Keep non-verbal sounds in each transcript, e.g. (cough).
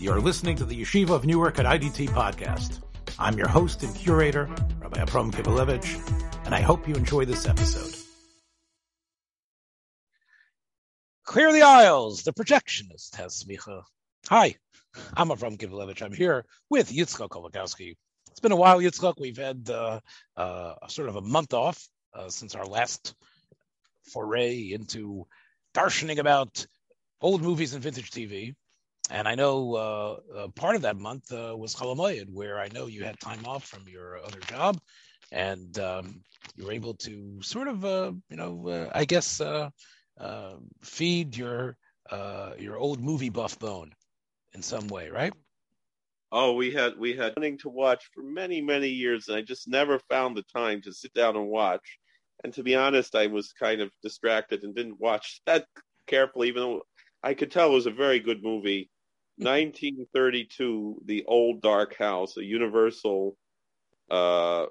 You're listening to the Yeshiva of Newark at IDT podcast. I'm your host and curator, Rabbi Abram Kibalevich, and I hope you enjoy this episode. Clear the aisles. The projectionist has smicha. Hi, I'm Avram Kibalevich. I'm here with Yitzchak Kolakowski. It's been a while, Yitzchak. We've had uh, uh, sort of a month off uh, since our last foray into darshaning about old movies and vintage TV. And I know uh, uh, part of that month uh, was Chalamoyed, where I know you had time off from your other job, and um, you were able to sort of, uh, you know, uh, I guess, uh, feed your your old movie buff bone in some way, right? Oh, we had we had wanting to watch for many many years, and I just never found the time to sit down and watch. And to be honest, I was kind of distracted and didn't watch that carefully, even though I could tell it was a very good movie. (laughs) 1932, The Old Dark House, a Universal uh,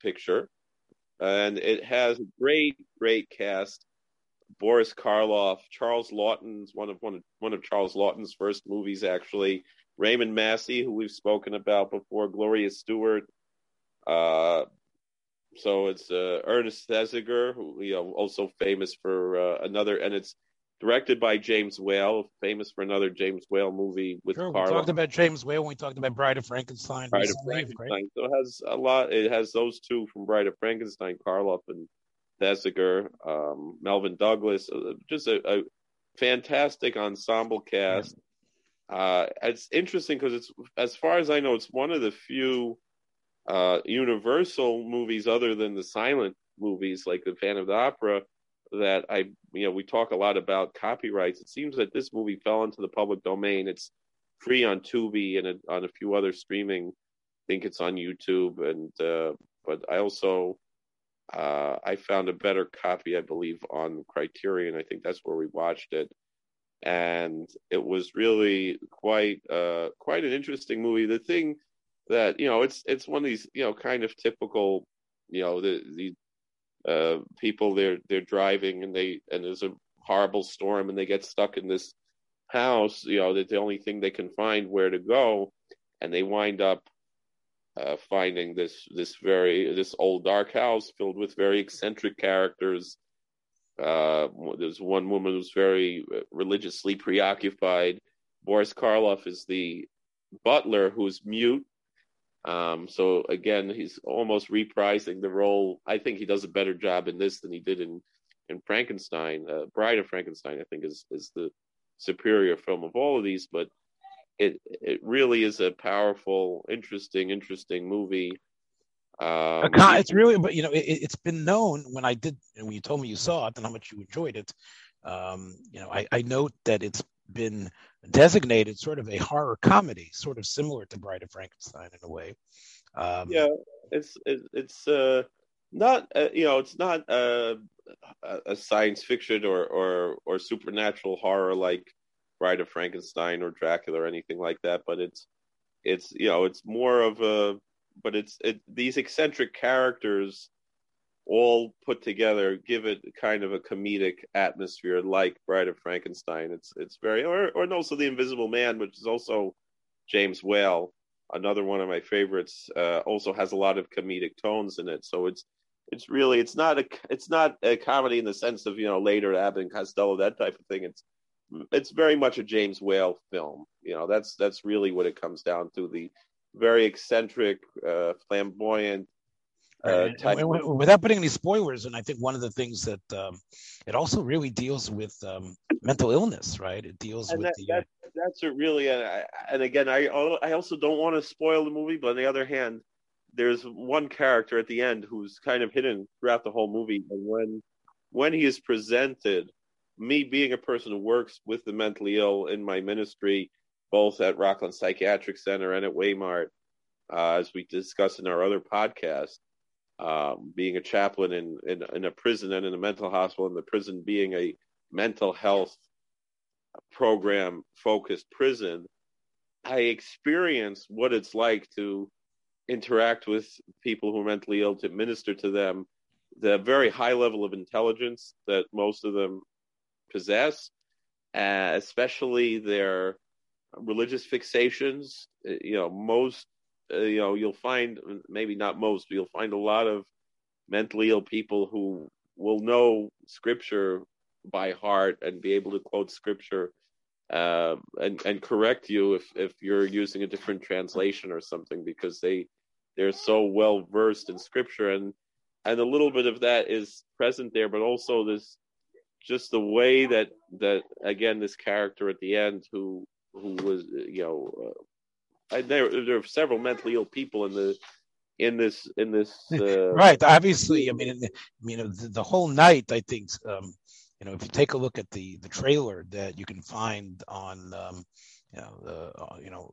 picture, and it has a great, great cast. Boris Karloff, Charles Laughton's one of one of one of Charles Laughton's first movies, actually. Raymond Massey, who we've spoken about before, Gloria Stuart. Uh, so it's uh, Ernest Thesiger, who you know also famous for uh, another, and it's directed by James Whale, famous for another James Whale movie with sure, Carla. We talked about James Whale when we talked about Bride of Frankenstein. Bride of Frankenstein. Right? So it has a lot. It has those two from Bride of Frankenstein, Karloff and Thesiger, um, Melvyn Douglas. Uh, just a, a, fantastic ensemble cast. Yeah. Uh, it's interesting because it's, as far as I know, it's one of the few uh, Universal movies other than the silent movies like the Phantom of the Opera that I, you know, we talk a lot about copyrights. It seems that this movie fell into the public domain. It's free on Tubi and on a few other streaming. I think it's on YouTube, and uh, but I also uh, I found a better copy, I believe, on Criterion. I think that's where we watched it, and it was really quite uh, quite an interesting movie. The thing that you know, it's it's one of these you know kind of typical you know the the uh, people they're they're driving and they and there's a horrible storm and they get stuck in this house you know that the only thing they can find where to go. And they wind up uh, finding this this very this old dark house filled with very eccentric characters. Uh, there's one woman who's very uh, religiously preoccupied. Boris karloff is the butler who's mute um, so again, he's almost reprising the role. I think he does a better job in this than he did in in Frankenstein. Uh, Bride of Frankenstein, I think, is is the superior film of all of these. But it it really is a powerful, interesting, interesting movie. Um, it's really, but you know, it, has been known when I did when you told me you saw it and how much you enjoyed it. Um, you know, I, I note that it's been designated sort of a horror comedy, sort of similar to Bride of Frankenstein in a way. Um, yeah, it's it's uh, not uh, you know it's not uh, a science fiction or or or supernatural horror like Bride of Frankenstein or Dracula or anything like that, but it's it's you know it's more of a but it's it, these eccentric characters all put together give it kind of a comedic atmosphere like Bride of Frankenstein. It's it's very or or also The Invisible Man, which is also James Whale, another one of my favorites. Uh, also has a lot of comedic tones in it. So it's it's really it's not a it's not a comedy in the sense of you know later Abbott and Costello that type of thing. It's it's very much a James Whale film. You know that's that's really what it comes down to. The very eccentric, uh, flamboyant, uh, without putting any spoilers, and I think one of the things that um, it also really deals with um, mental illness, right? It deals and with that, the. That, that's it really, and, I, and again, I I also don't want to spoil the movie, but on the other hand, there's one character at the end who's kind of hidden throughout the whole movie, and when when he is presented, me being a person who works with the mentally ill in my ministry, both at Rockland Psychiatric Center and at Waymart, uh, as we discussed in our other podcast um, being a chaplain in, in, in a prison and in a mental hospital, and the prison being a mental health program focused prison, I experienced what it's like to interact with people who are mentally ill, to minister to them, the very high level of intelligence that most of them possess, uh, especially their religious fixations. Uh, you know, most uh, you know you'll find maybe not most, but you'll find a lot of mentally ill people who will know scripture by heart and be able to quote scripture uh, and and correct you if if you're using a different translation or something because they they're so well versed in scripture. And and a little bit of that is present there but also this just the way that that again this character at the end who who was you know uh, I, there there are several mentally ill people in the in this in this (laughs) uh, right obviously i mean the, you know the, the, whole night i think um you know if you take a look at the the trailer that you can find on um you know the uh, you know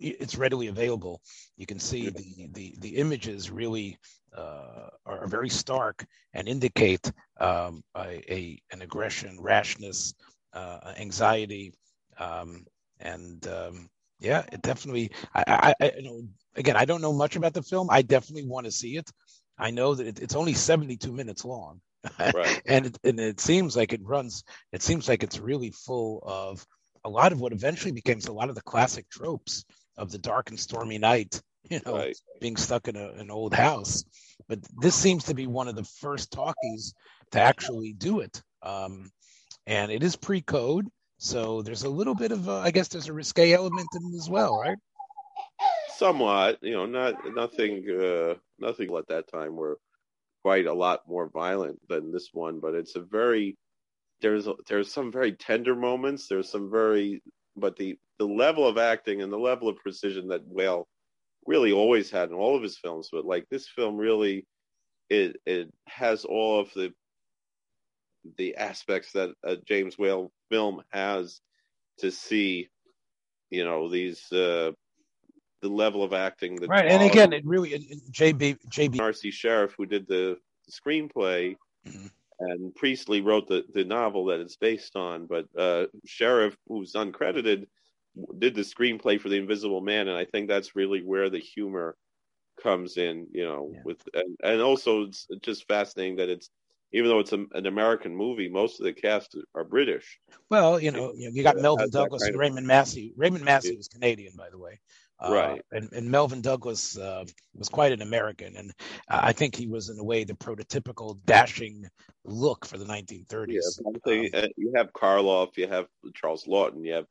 it's readily available. You can see the the the images really uh, are very stark and indicate um, a, a, an aggression rashness uh, anxiety um, and um, yeah, it definitely. I, I, I, you know, again, I don't know much about the film. I definitely want to see it. I know that it, it's only 72 minutes long, right. (laughs) and it, and it seems like it runs. It seems like it's really full of a lot of what eventually becomes a lot of the classic tropes of the dark and stormy night. You know, right. being stuck in a, an old house. But this seems to be one of the first talkies to actually do it. Um, and it is pre-code so there's a little bit of, a, I guess, there's a risque element in it as well, right? Somewhat, you know, not nothing, uh, nothing at that time were quite a lot more violent than this one, but it's a very there's there's some very tender moments. There's some very, but the the level of acting and the level of precision that Whale really always had in all of his films, but like this film really, it it has all of the the aspects that a James Whale film has to see, you know, these uh, the level of acting. The right, and again, it really JB JB R.C. Sherriff, who did the, the screenplay, mm-hmm. and Priestley wrote the the novel that it's based on. But uh, Sherriff, who's uncredited, did the screenplay for The Invisible Man, and I think that's really where the humor comes in. You know, yeah. with and, and also it's just fascinating that it's even though it's a, an American movie, most of the cast are British. Well, you know, you got Melvyn Douglas and Raymond Massey. Raymond Massey was Canadian, by the way. Uh, right. And, and, Melvyn Douglas uh, was quite an American, and uh, I think he was in a way the prototypical dashing look for the 1930s. Yeah, um, you have Karloff, you have Charles Laughton, you have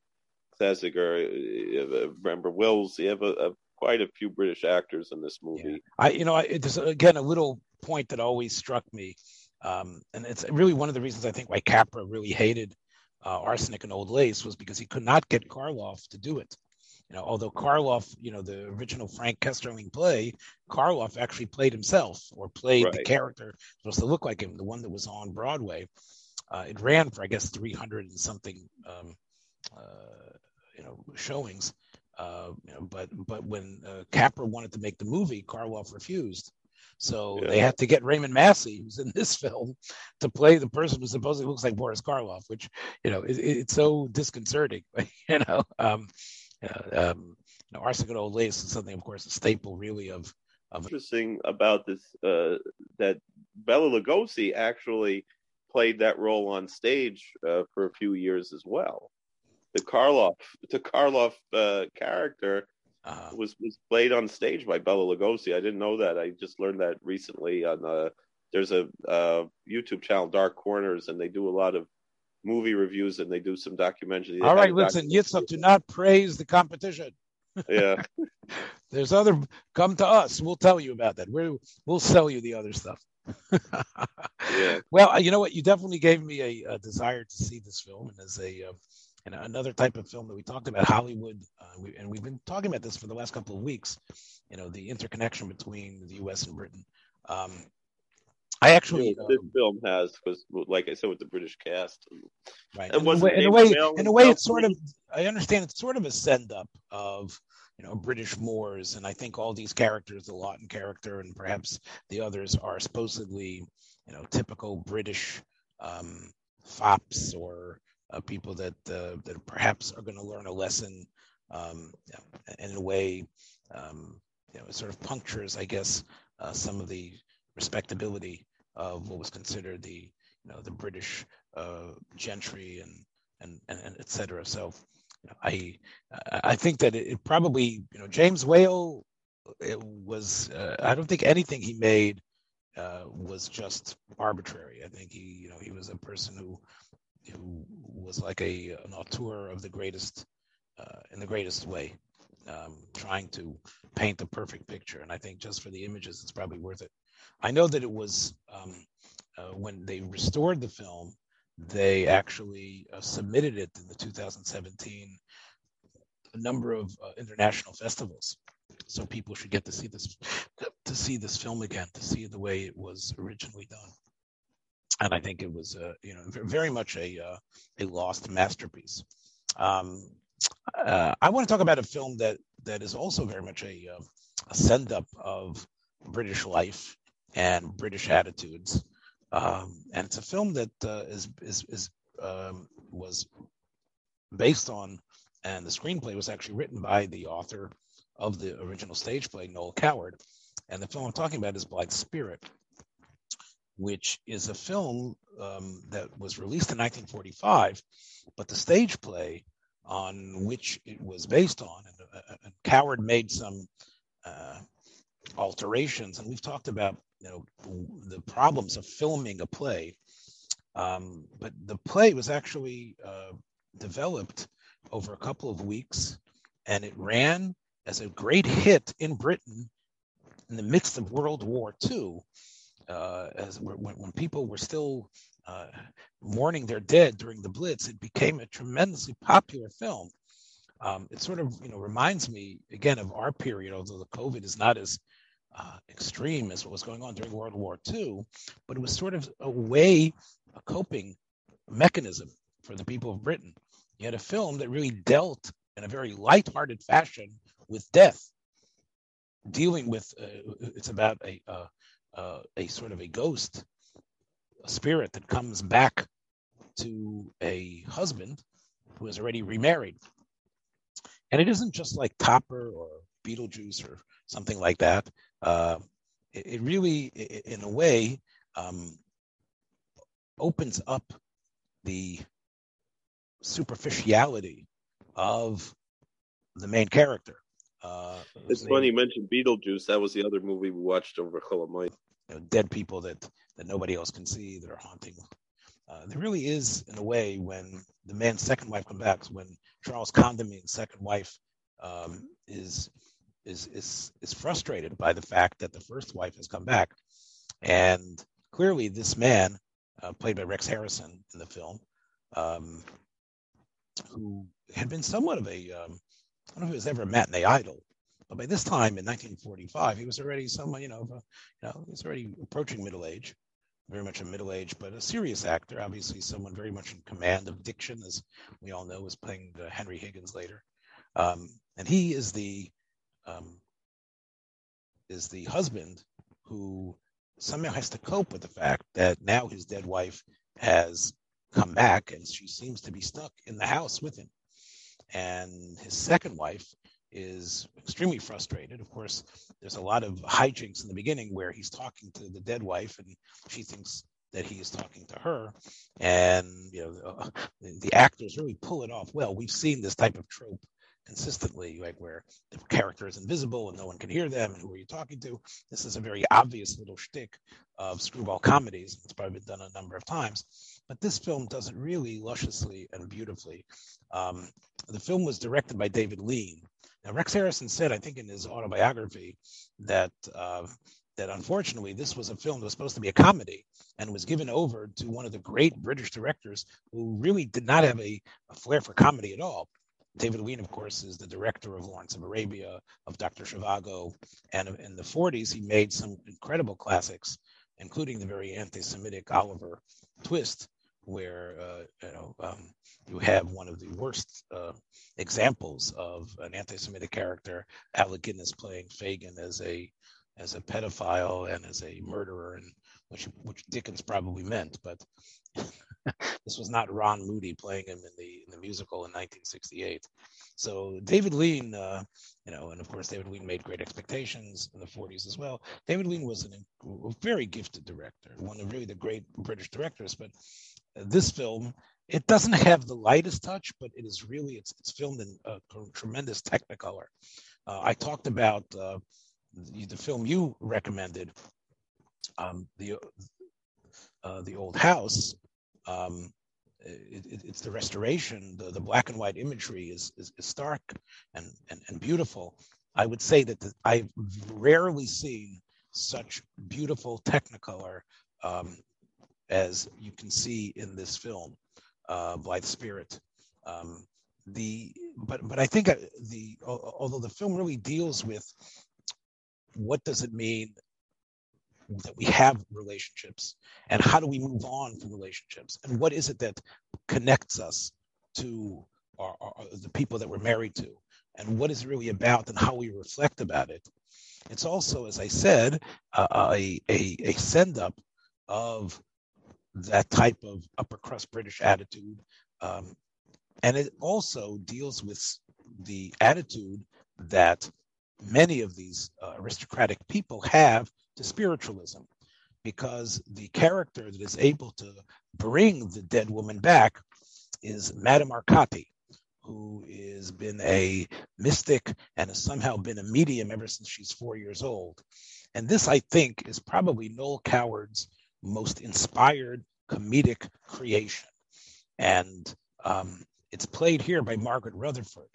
Thesiger, you have Brember Wills, you have a, a, quite a few British actors in this movie. Yeah. I, you know, I, there's again a little point that always struck me um, and it's really one of the reasons I think why Capra really hated uh, Arsenic and Old Lace was because he could not get Karloff to do it. You know, although Karloff, you know, the original Frank Kesselring play, Karloff actually played himself or played right. the character supposed to look like him, the one that was on Broadway. Uh, it ran for I guess 300 and something, um, uh, you know, showings. Uh, you know, but but when uh, Capra wanted to make the movie, Karloff refused. So yeah. they have to get Raymond Massey, who's in this (laughs) film, to play the person who supposedly looks like Boris Karloff, which you know it, it's so disconcerting. (laughs) you know, um, uh, um, you know, Arsenic Old Lace is something, of course, a staple really of. of Interesting about this uh, that Bela Lugosi actually played that role on stage uh, for a few years as well. The Karloff, the Karloff uh, character uh, was was played on stage by Bela Lugosi. I didn't know that. I just learned that recently. On uh, there's a uh, YouTube channel, Dark Corners, and they do a lot of movie reviews and they do some documentary. All right, listen, Yitzhak, do not praise the competition. Yeah, (laughs) there's other. Come to us. We'll tell you about that. we we'll sell you the other stuff. yeah. (laughs) Well, you know what? You definitely gave me a, a desire to see this film, and as a uh, and another type of film that we talked about, Hollywood, uh, we, and we've been talking about this for the last couple of weeks. You know, the interconnection between the U.S. and Britain. Um, I actually this um, film has because, like I said, with the British cast, right? In a, way, in a way, in a way, it's sort of. I understand it's sort of a send up of you know British Moors, and I think all these characters, the Laughton character, and perhaps the others, are supposedly you know typical British um, fops or uh, people that uh, that perhaps are going to learn a lesson um, in a way, um, you know, it sort of punctures, I guess, uh, some of the respectability of what was considered the you know the British uh, gentry and and and, and et cetera. So I I think that it, probably you know James Whale it was uh, I don't think anything he made uh, was just arbitrary. I think he you know he was a person who who was like a an auteur of the greatest uh, in the greatest way, um, trying to paint the perfect picture. And I think just for the images, it's probably worth it. I know that it was um, uh, when they restored the film, they actually uh, submitted it in the 2017 a number of uh, international festivals. So people should get to see this to see this film again, to see the way it was originally done. And I think it was, you know, very much a uh, a lost masterpiece. Um, uh, I want to talk about a film that that is also very much a, uh, a send up of British life and British attitudes. Um, and it's a film that uh, is is, is um, was based on, and the screenplay was actually written by the author of the original stage play, Noel Coward. And the film I'm talking about is Blithe Spirit, which is a film um, that was released in 1945, but the stage play on which it was based on, and, uh, and Coward made some uh, alterations, and we've talked about you know the problems of filming a play. Um, but the play was actually uh, developed over a couple of weeks, and it ran as a great hit in Britain in the midst of World War II, uh, as when, when, people were still uh, mourning their dead during the Blitz, it became a tremendously popular film. Um, it sort of, you know, reminds me again of our period, although the COVID is not as uh, extreme as what was going on during World War II, but it was sort of a way, a coping mechanism for the people of Britain. You had a film that really dealt in a very light-hearted fashion with death, dealing with uh, it's about a uh, uh, a sort of a ghost, a spirit that comes back to a husband who has already remarried, and it isn't just like Topper or Beetlejuice or something like that. Uh, it, it, really, in a way, um, opens up the superficiality of the main character. Uh, it's funny you mentioned Beetlejuice. That was the other movie we watched over Cholamoid. You know, dead people that that nobody else can see that are haunting. Uh, there really is, in a way, when the man's second wife comes back, when Charles Condamine, second wife, um, is is is is frustrated by the fact that the first wife has come back, and clearly this man, uh, played by Rex Harrison in the film, um, who had been somewhat of a um, I don't know if he was ever a matinee idol, but by this time in 1945, he was already someone, you know, you know, he was already approaching middle age, very much a middle age, but a serious actor, obviously someone very much in command of diction, as we all know, was playing Henry Higgins later, um, and he is the um, is the husband who somehow has to cope with the fact that now his dead wife has come back and she seems to be stuck in the house with him and his second wife is extremely frustrated. Of course, there's a lot of hijinks in the beginning where he's talking to the dead wife, and she thinks that he is talking to her. And you know, the, the actors really pull it off well. We've seen this type of trope consistently, like where the character is invisible and no one can hear them, and who are you talking to? This is a very obvious little shtick of screwball comedies. It's probably been done a number of times, but this film does it really lusciously and beautifully. Um, the film was directed by David Lean. Now, Rex Harrison said, I think in his autobiography, that uh, that unfortunately this was a film that was supposed to be a comedy and was given over to one of the great British directors who really did not have a, a flair for comedy at all. David Lean, of course, is the director of Lawrence of Arabia, of Dr. Zhivago, and in the 40s he made some incredible classics, including the very anti-Semitic Oliver Twist, where uh, you know um, you have one of the worst uh, examples of an anti-Semitic character, Alec Guinness playing Fagin as a as a pedophile and as a murderer, and which which Dickens probably meant, but (laughs) this was not Ron Moody playing him in the in the musical in 1968. So David Lean, uh, you know, and of course David Lean made Great Expectations in the 40s as well. David Lean was an, a very gifted director, one of really the great British directors, but this film it doesn't have the lightest touch, but it is really it's it's filmed in tremendous Technicolor. Uh, I talked about uh, the, the, film you recommended, um, the uh, the old house. Um, it, it, it's the restoration. The, the black and white imagery is, is, is stark and, and, and beautiful. I would say that the, I've rarely seen such beautiful Technicolor um, as you can see in this film, uh, Blithe Spirit. Um, the but but I think uh, the although the film really deals with what does it mean that we have relationships and how do we move on from relationships and what is it that connects us to our, our, the people that we're married to and what is it really about and how we reflect about it it's also as i said uh, a, a, a send up of that type of upper crust british attitude um, and it also deals with the attitude that many of these uh, aristocratic people have to spiritualism because the character that is able to bring the dead woman back is Madame Arcati, who has been a mystic and has somehow been a medium ever since she's four years old. And this, I think, is probably Noel Coward's most inspired comedic creation. And um, it's played here by Margaret Rutherford.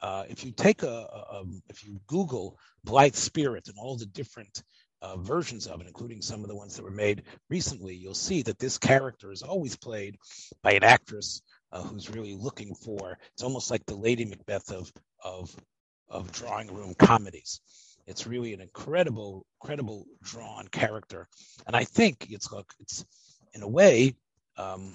Uh, if you take a, a, if you Google Blithe Spirit and all the different uh, versions of it, including some of the ones that were made recently, you'll see that this character is always played by an actress uh, who's really looking for. It's almost like the Lady Macbeth of of of drawing room comedies. It's really an incredible, incredible drawn character, and I think it's look, it's in a way um,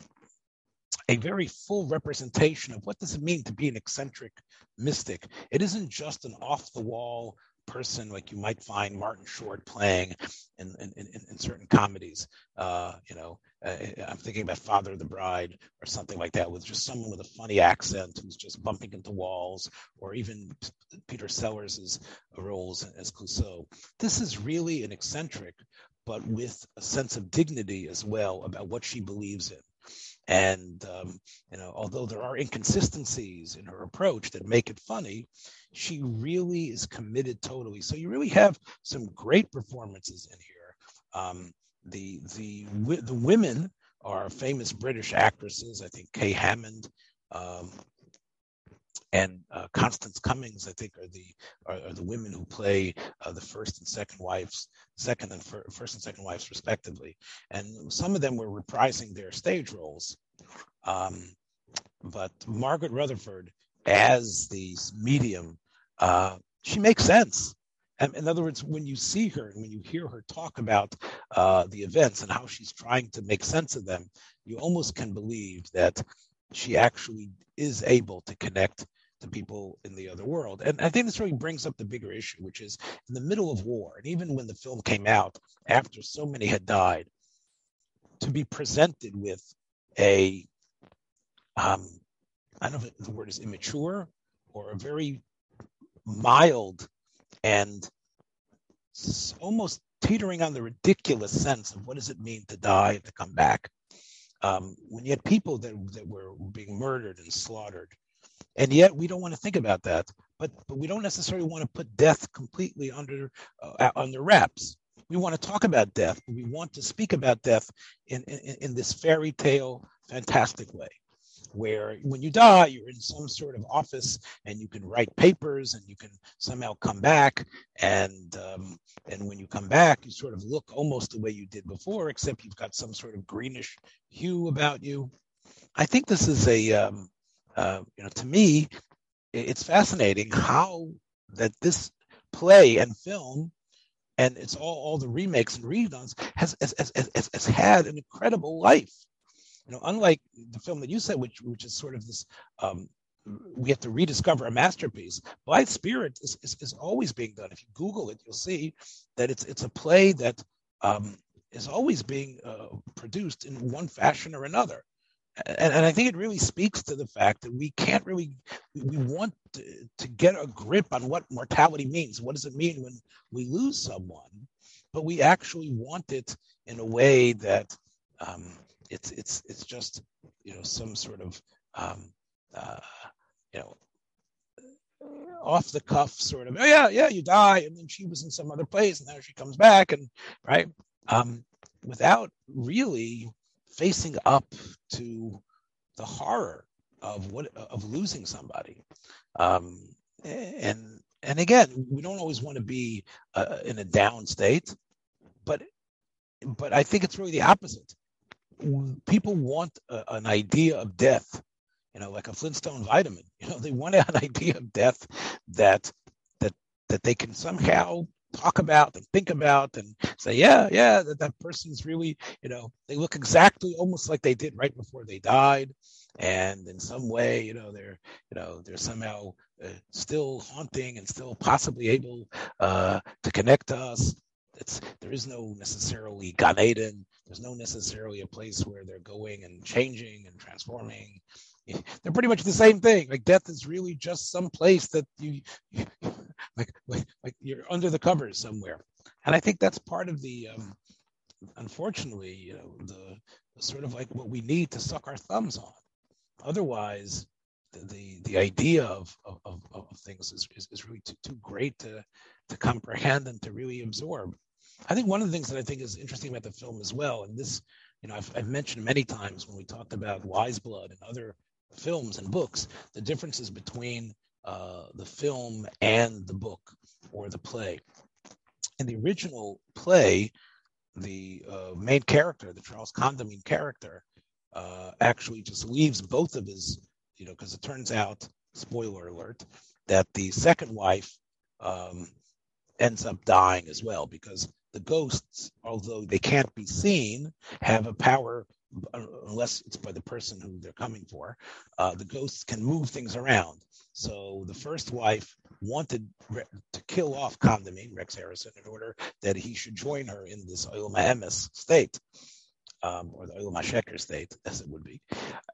a very full representation of what does it mean to be an eccentric mystic. It isn't just an off the wall person like you might find Martin Short playing in, in, in, in certain comedies. Uh, you know, uh, I'm thinking about Father of the Bride or something like that, with just someone with a funny accent who's just bumping into walls, or even Peter Sellers' roles as Clouseau. This is really an eccentric, but with a sense of dignity as well about what she believes in. And um, you know, although there are inconsistencies in her approach that make it funny, she really is committed totally. So you really have some great performances in here. Um, the the the women are famous British actresses. I think Kay Hammond um, and uh, Constance Cummings, I think, are the are, are the women who play uh, the first and second wives, second and fir- first and second wives, respectively. And some of them were reprising their stage roles. Um, but Margaret Rutherford, as the medium, uh, she makes sense. And in other words, when you see her and when you hear her talk about uh, the events and how she's trying to make sense of them, you almost can believe that she actually is able to connect to people in the other world. And I think this really brings up the bigger issue, which is in the middle of war, and even when the film came out after so many had died, to be presented with a, um, I don't know if the word is immature or a very mild and almost teetering on the ridiculous sense of what does it mean to die and to come back. Um, when you had people that, that were being murdered and slaughtered, and yet we don't want to think about that. But but we don't necessarily want to put death completely under uh, under wraps. We want to talk about death, we want to speak about death in, in, in this fairy tale, fantastic way where when you die, you're in some sort of office and you can write papers and you can somehow come back. And um, and when you come back, you sort of look almost the way you did before, except you've got some sort of greenish hue about you. I think this is a um, uh, you know to me, it's fascinating how that this play and film and it's all, all the remakes and redons has, has, has, has, has had an incredible life you know, unlike the film that you said, which which is sort of this, um, we have to rediscover a masterpiece. Blithe Spirit is, is, is always being done. If you Google it, you'll see that it's it's a play that um, is always being uh, produced in one fashion or another. And, and, I think it really speaks to the fact that we can't really, we want to, to get a grip on what mortality means. What does it mean when we lose someone? But we actually want it in a way that um, it's it's it's just you know some sort of um, uh, you know off the cuff sort of oh yeah yeah you die and then she was in some other place and now she comes back and right? Um, without really facing up to the horror of what of losing somebody. Um, and and again we don't always want to be uh, in a down state but but i think it's really the opposite people want a, an idea of death you know like a flintstone vitamin (laughs) you know they want an idea of death that that that they can somehow talk about and think about and say yeah yeah that that person's really you know they look exactly almost like they did right before they died. And in some way you know they're you know they're somehow uh, still haunting and still possibly able uh, to connect to us it's there is no necessarily Gan Eden. There's no necessarily a place where they're going and changing and transforming. (laughs) They're pretty much the same thing. Like death is really just some place that you, (laughs) like, like you're under the covers somewhere. And I think that's part of the um, unfortunately, you know, the, the sort of like what we need to suck our thumbs on. Otherwise, the the, the idea of, of, of, things is, is, is really too, too great to to comprehend and to really absorb. I think one of the things that I think is interesting about the film as well, and this, you know, I've, I've mentioned many times when we talked about Wise Blood and other films and books, the differences between uh, the film and the book or the play. In the original play, the uh, main character, the Charles Condamine character, uh, actually just leaves both of his, you know, because it turns out, spoiler alert, that the second wife um, ends up dying as well because the ghosts, although they can't be seen, have a power, unless it's by the person who they're coming for. Uh, the ghosts can move things around. So the first wife wanted to kill off Condamine, Rex Harrison, in order that he should join her in this Olam Emes state, um, or the Olam Sheker state, as it would be.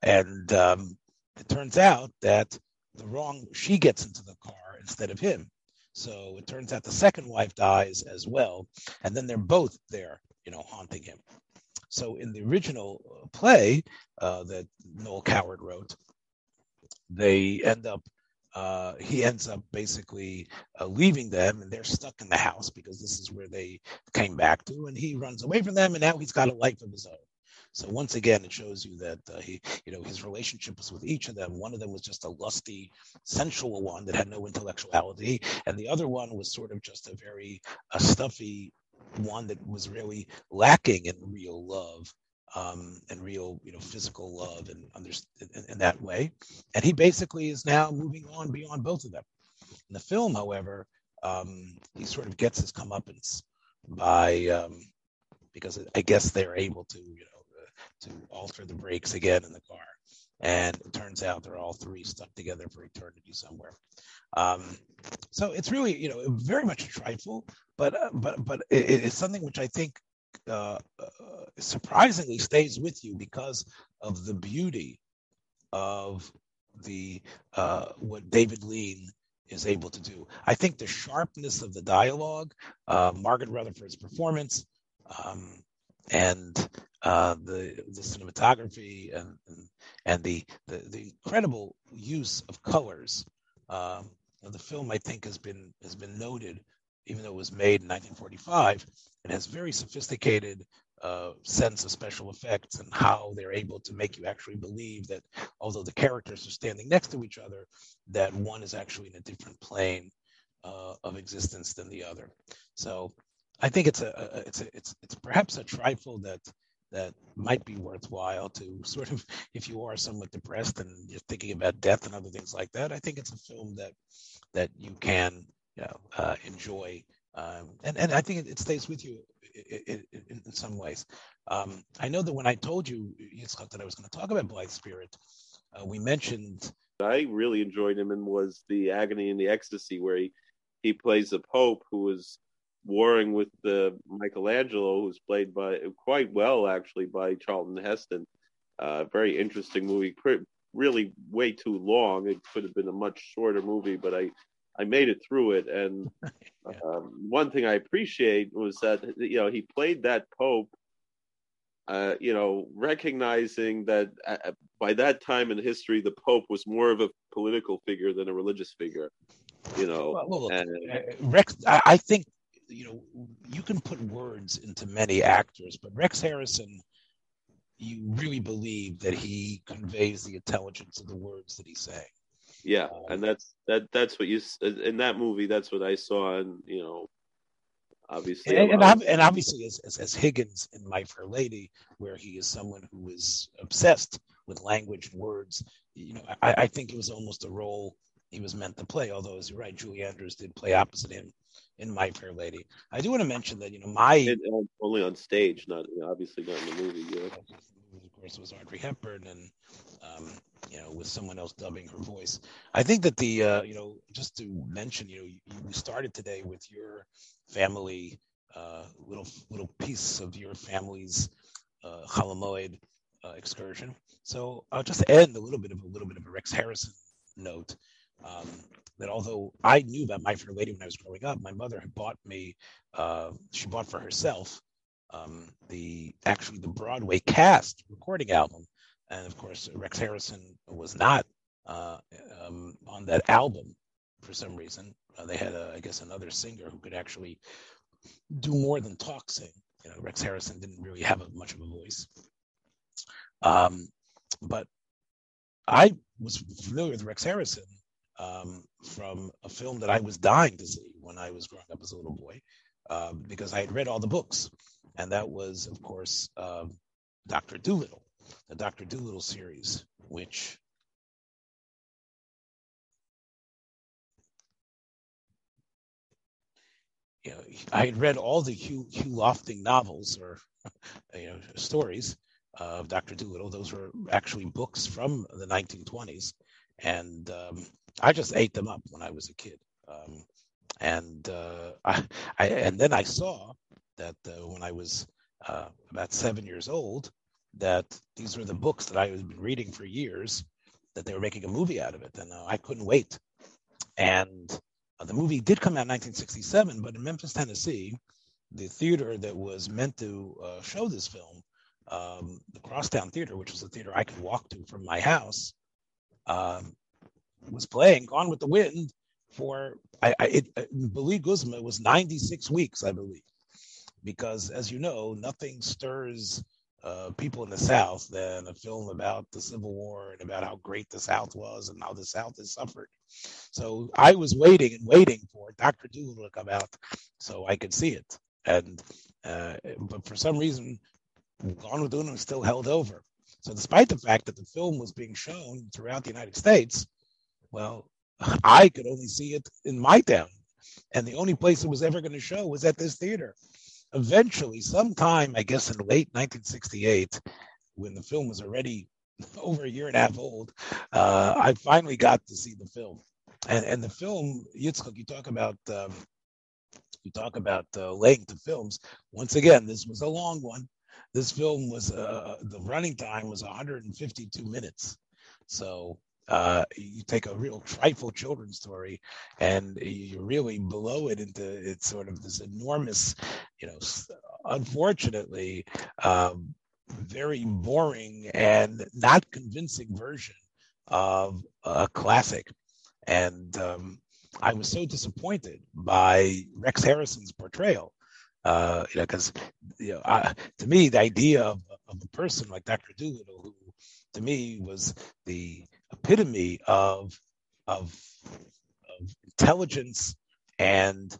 And um, it turns out that the wrong, she gets into the car instead of him. So it turns out the second wife dies as well, and then they're both there, you know, haunting him. So in the original uh, play uh, that Noel Coward wrote, they end up. Uh, he ends up basically uh, leaving them, and they're stuck in the house because this is where they came back to. And he runs away from them, and now he's got a life of his own. So once again, it shows you that uh, he, you know, his relationship was with each of them. One of them was just a lusty, sensual one that had no intellectuality, and the other one was sort of just a very a stuffy one that was really lacking in real love. Um, and real, you know, physical love and under, in, in that way. And he basically is now moving on beyond both of them. In the film, however, um, he sort of gets his comeuppance by um, because I guess they're able to, you know, to alter the brakes again in the car. And it turns out they're all three stuck together for eternity somewhere. Um, so it's really, you know, very much a trifle, but uh, but but it, it's something which I think uh, uh, surprisingly stays with you because of the beauty of the uh, what David Lean is able to do. I think the sharpness of the dialogue, uh, Margaret Rutherford's performance, um, and uh, the the cinematography and and, the, the, the incredible use of colors. Um, the film, I think, has been has been noted, even though it was made in 1945. It has very sophisticated uh, sense of special effects and how they're able to make you actually believe that although the characters are standing next to each other, that one is actually in a different plane uh, of existence than the other. So I think it's a, a, it's a, it's it's perhaps a trifle that that might be worthwhile to sort of (laughs) if you are somewhat depressed and you're thinking about death and other things like that. I think it's a film that that you can you know uh, enjoy um, and and I think it, it stays with you in, in, in some ways. Um, I know that when I told you that I was going to talk about Blithe Spirit, uh, we mentioned. I really enjoyed him and was the agony and the ecstasy where he he plays the Pope who was warring with the Michelangelo, who's played by quite well actually by Charlton Heston. Uh, very interesting movie. really way too long. It could have been a much shorter movie, but I I made it through it. And (laughs) yeah. um, one thing I appreciate was that you know he played that Pope. uh, you know, recognizing that uh, by that time in history, the Pope was more of a political figure than a religious figure. You know, Well, look, and, uh, Rex, I, I think you know you can put words into many actors, but Rex Harrison, you really believe that he conveys the intelligence of the words that he's saying. yeah, Um, and that's that. That's what you in that movie. That's what I saw, and you know, obviously, and, and, and obviously as, as, as Higgins in My Fair Lady, where he is someone who is obsessed with language and words, you know, I, I think it was almost a role he was meant to play. Although, as you're right, Julie Andrews did play opposite him in My Fair Lady. I do want to mention that you know my of- and- and only on stage, not you know, obviously not in the movie. Yeah. of course was Audrey Hepburn and um, you know with someone else dubbing her voice. I think that the uh, you know just to mention you know you, you started today with your family uh, little little piece of your family's uh, Holomoid uh, excursion. So I'll just end a little bit of a little bit of a Rex Harrison note. Um, that although I knew about My Fair Lady when I was growing up, my mother had bought me. Uh, she bought for herself um, the actually the Broadway cast recording album, and of course Rex Harrison was not uh, um, on that album for some reason. Uh, they had, a, I guess, another singer who could actually do more than talk sing. You know, Rex Harrison didn't really have a, much of a voice. Um, but I was familiar with Rex Harrison um, from a film that I was dying to see when I was growing up as a little boy, uh, because I had read all the books, and that was, of course, um, Doctor Dolittle, the Doctor Dolittle series, which you know, I had read all the Hugh, Hugh Lofting novels or (laughs) you know stories of Doctor Dolittle. Those were actually books from the 1920s, and um, I just ate them up when I was a kid. Um, and uh, I, I, and then I saw that uh, when I was uh, about seven years old, that these were the books that I had been reading for years. That they were making a movie out of it, and uh, I couldn't wait. And uh, the movie did come out in 1967, but in Memphis, Tennessee, the theater that was meant to uh, show this film, um, the Crosstown Theater, which was a theater I could walk to from my house, um, was playing Gone with the Wind for I, I it, uh, Beli Guzma was 96 weeks, I believe, because as you know, nothing stirs uh, people in the South than a film about the Civil War and about how great the South was and how the South has suffered. So I was waiting and waiting for Dr. Dolittle to come out so I could see it. And uh, but for some reason, Gone with the Wind was still held over. So despite the fact that the film was being shown throughout the United States, well, (laughs) I could only see it in my town, and the only place it was ever going to show was at this theater. Eventually, sometime I guess in late 1968, when the film was already (laughs) over a year and a half old, uh, I finally got to see the film. And and the film, Yitzchak, you talk about um, you talk about uh, laying to films. Once again, this was a long one. This film was uh, the running time was 152 minutes. So uh, you take a real trifle children's story and you really blow it into it's sort of this enormous, you know, unfortunately, um, very boring and not convincing version of a classic. And um, I was so disappointed by Rex Harrison's portrayal. Uh, you know, because you know, I, to me, the idea of, of a person like Dr. Dolittle, who to me was the epitome of of, of intelligence and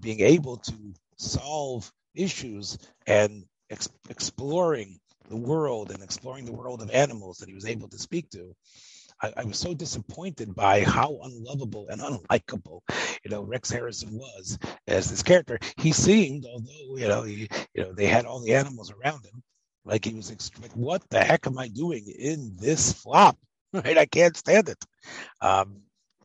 being able to solve issues and ex- exploring the world and exploring the world of animals that he was able to speak to. I, I, was so disappointed by how unlovable and unlikable, you know, Rex Harrison was as this character. He seemed, although you know, he, you know, they had all the animals around him, like he was like, what the heck am I doing in this flop? (laughs) Right, I can't stand it. Um,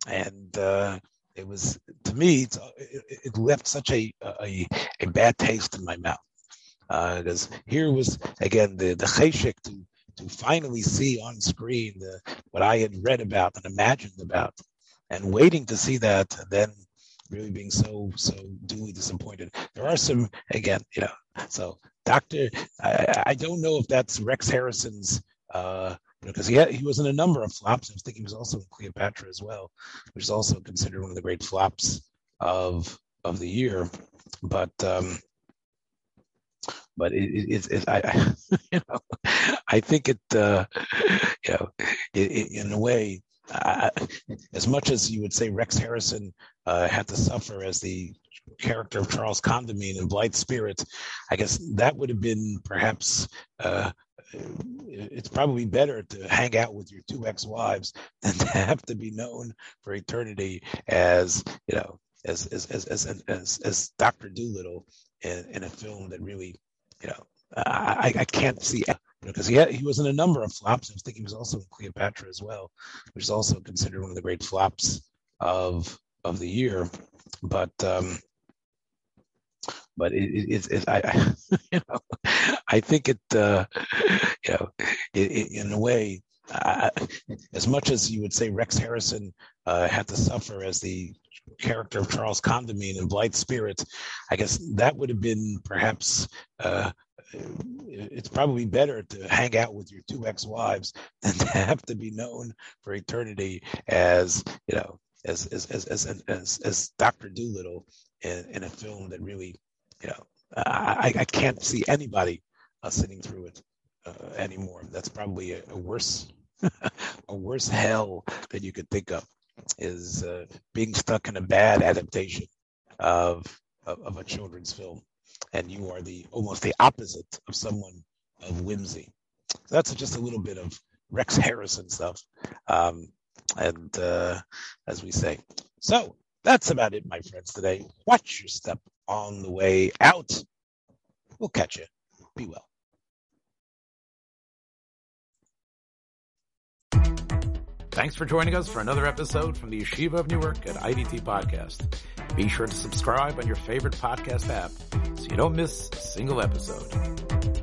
and uh, it was to me, it, it, left such a, a a bad taste in my mouth because uh, here was again the the cheshik to to finally see on screen the, what I had read about and imagined about, and waiting to see that, and then really being so so duly disappointed. There are some again, you know, So, Doctor, I, I, don't know if that's Rex Harrison's, uh, because you know, he he was in a number of flops. I think he was also in Cleopatra as well, which is also considered one of the great flops of of the year. But um, but it, it, it, I, (laughs) you know, I think it, uh, you know, in a way, uh, as much as you would say Rex Harrison uh, had to suffer as the character of Charles Condamine in Blithe Spirit, I guess that would have been perhaps. Uh, it's probably better to hang out with your two ex-wives (laughs) than to have to be known for eternity as you know as as as as as, as Doctor Dolittle in, in a film that really you know I, I can't see because you know, he he was in a number of flops. I think he was also in Cleopatra as well, which is also considered one of the great flops of of the year. But um, but it, it, it, I (laughs) you know I think it uh, you know it, in a way uh, as much as you would say Rex Harrison uh, had to suffer as the character of Charles Condamine in Blithe Spirit, I guess that would have been perhaps uh, it's probably better to hang out with your two ex-wives (laughs) than to have to be known for eternity as you know as as as as as, as Doctor Dolittle in, in a film that really you know I, I can't see anybody uh, sitting through it uh, anymore. That's probably a, a worse (laughs) a worse hell that you could think of is uh, being stuck in a bad adaptation of, of, of a children's film and you are the almost the opposite of someone of whimsy. So that's just a little bit of Rex Harrison stuff, um, and uh, as we say. So that's about it, my friends. Today, watch your step on the way out. We'll catch you. Be well. Thanks for joining us for another episode from the Yeshiva of Newark at IDT Podcast. Be sure to subscribe on your favorite podcast app so you don't miss a single episode.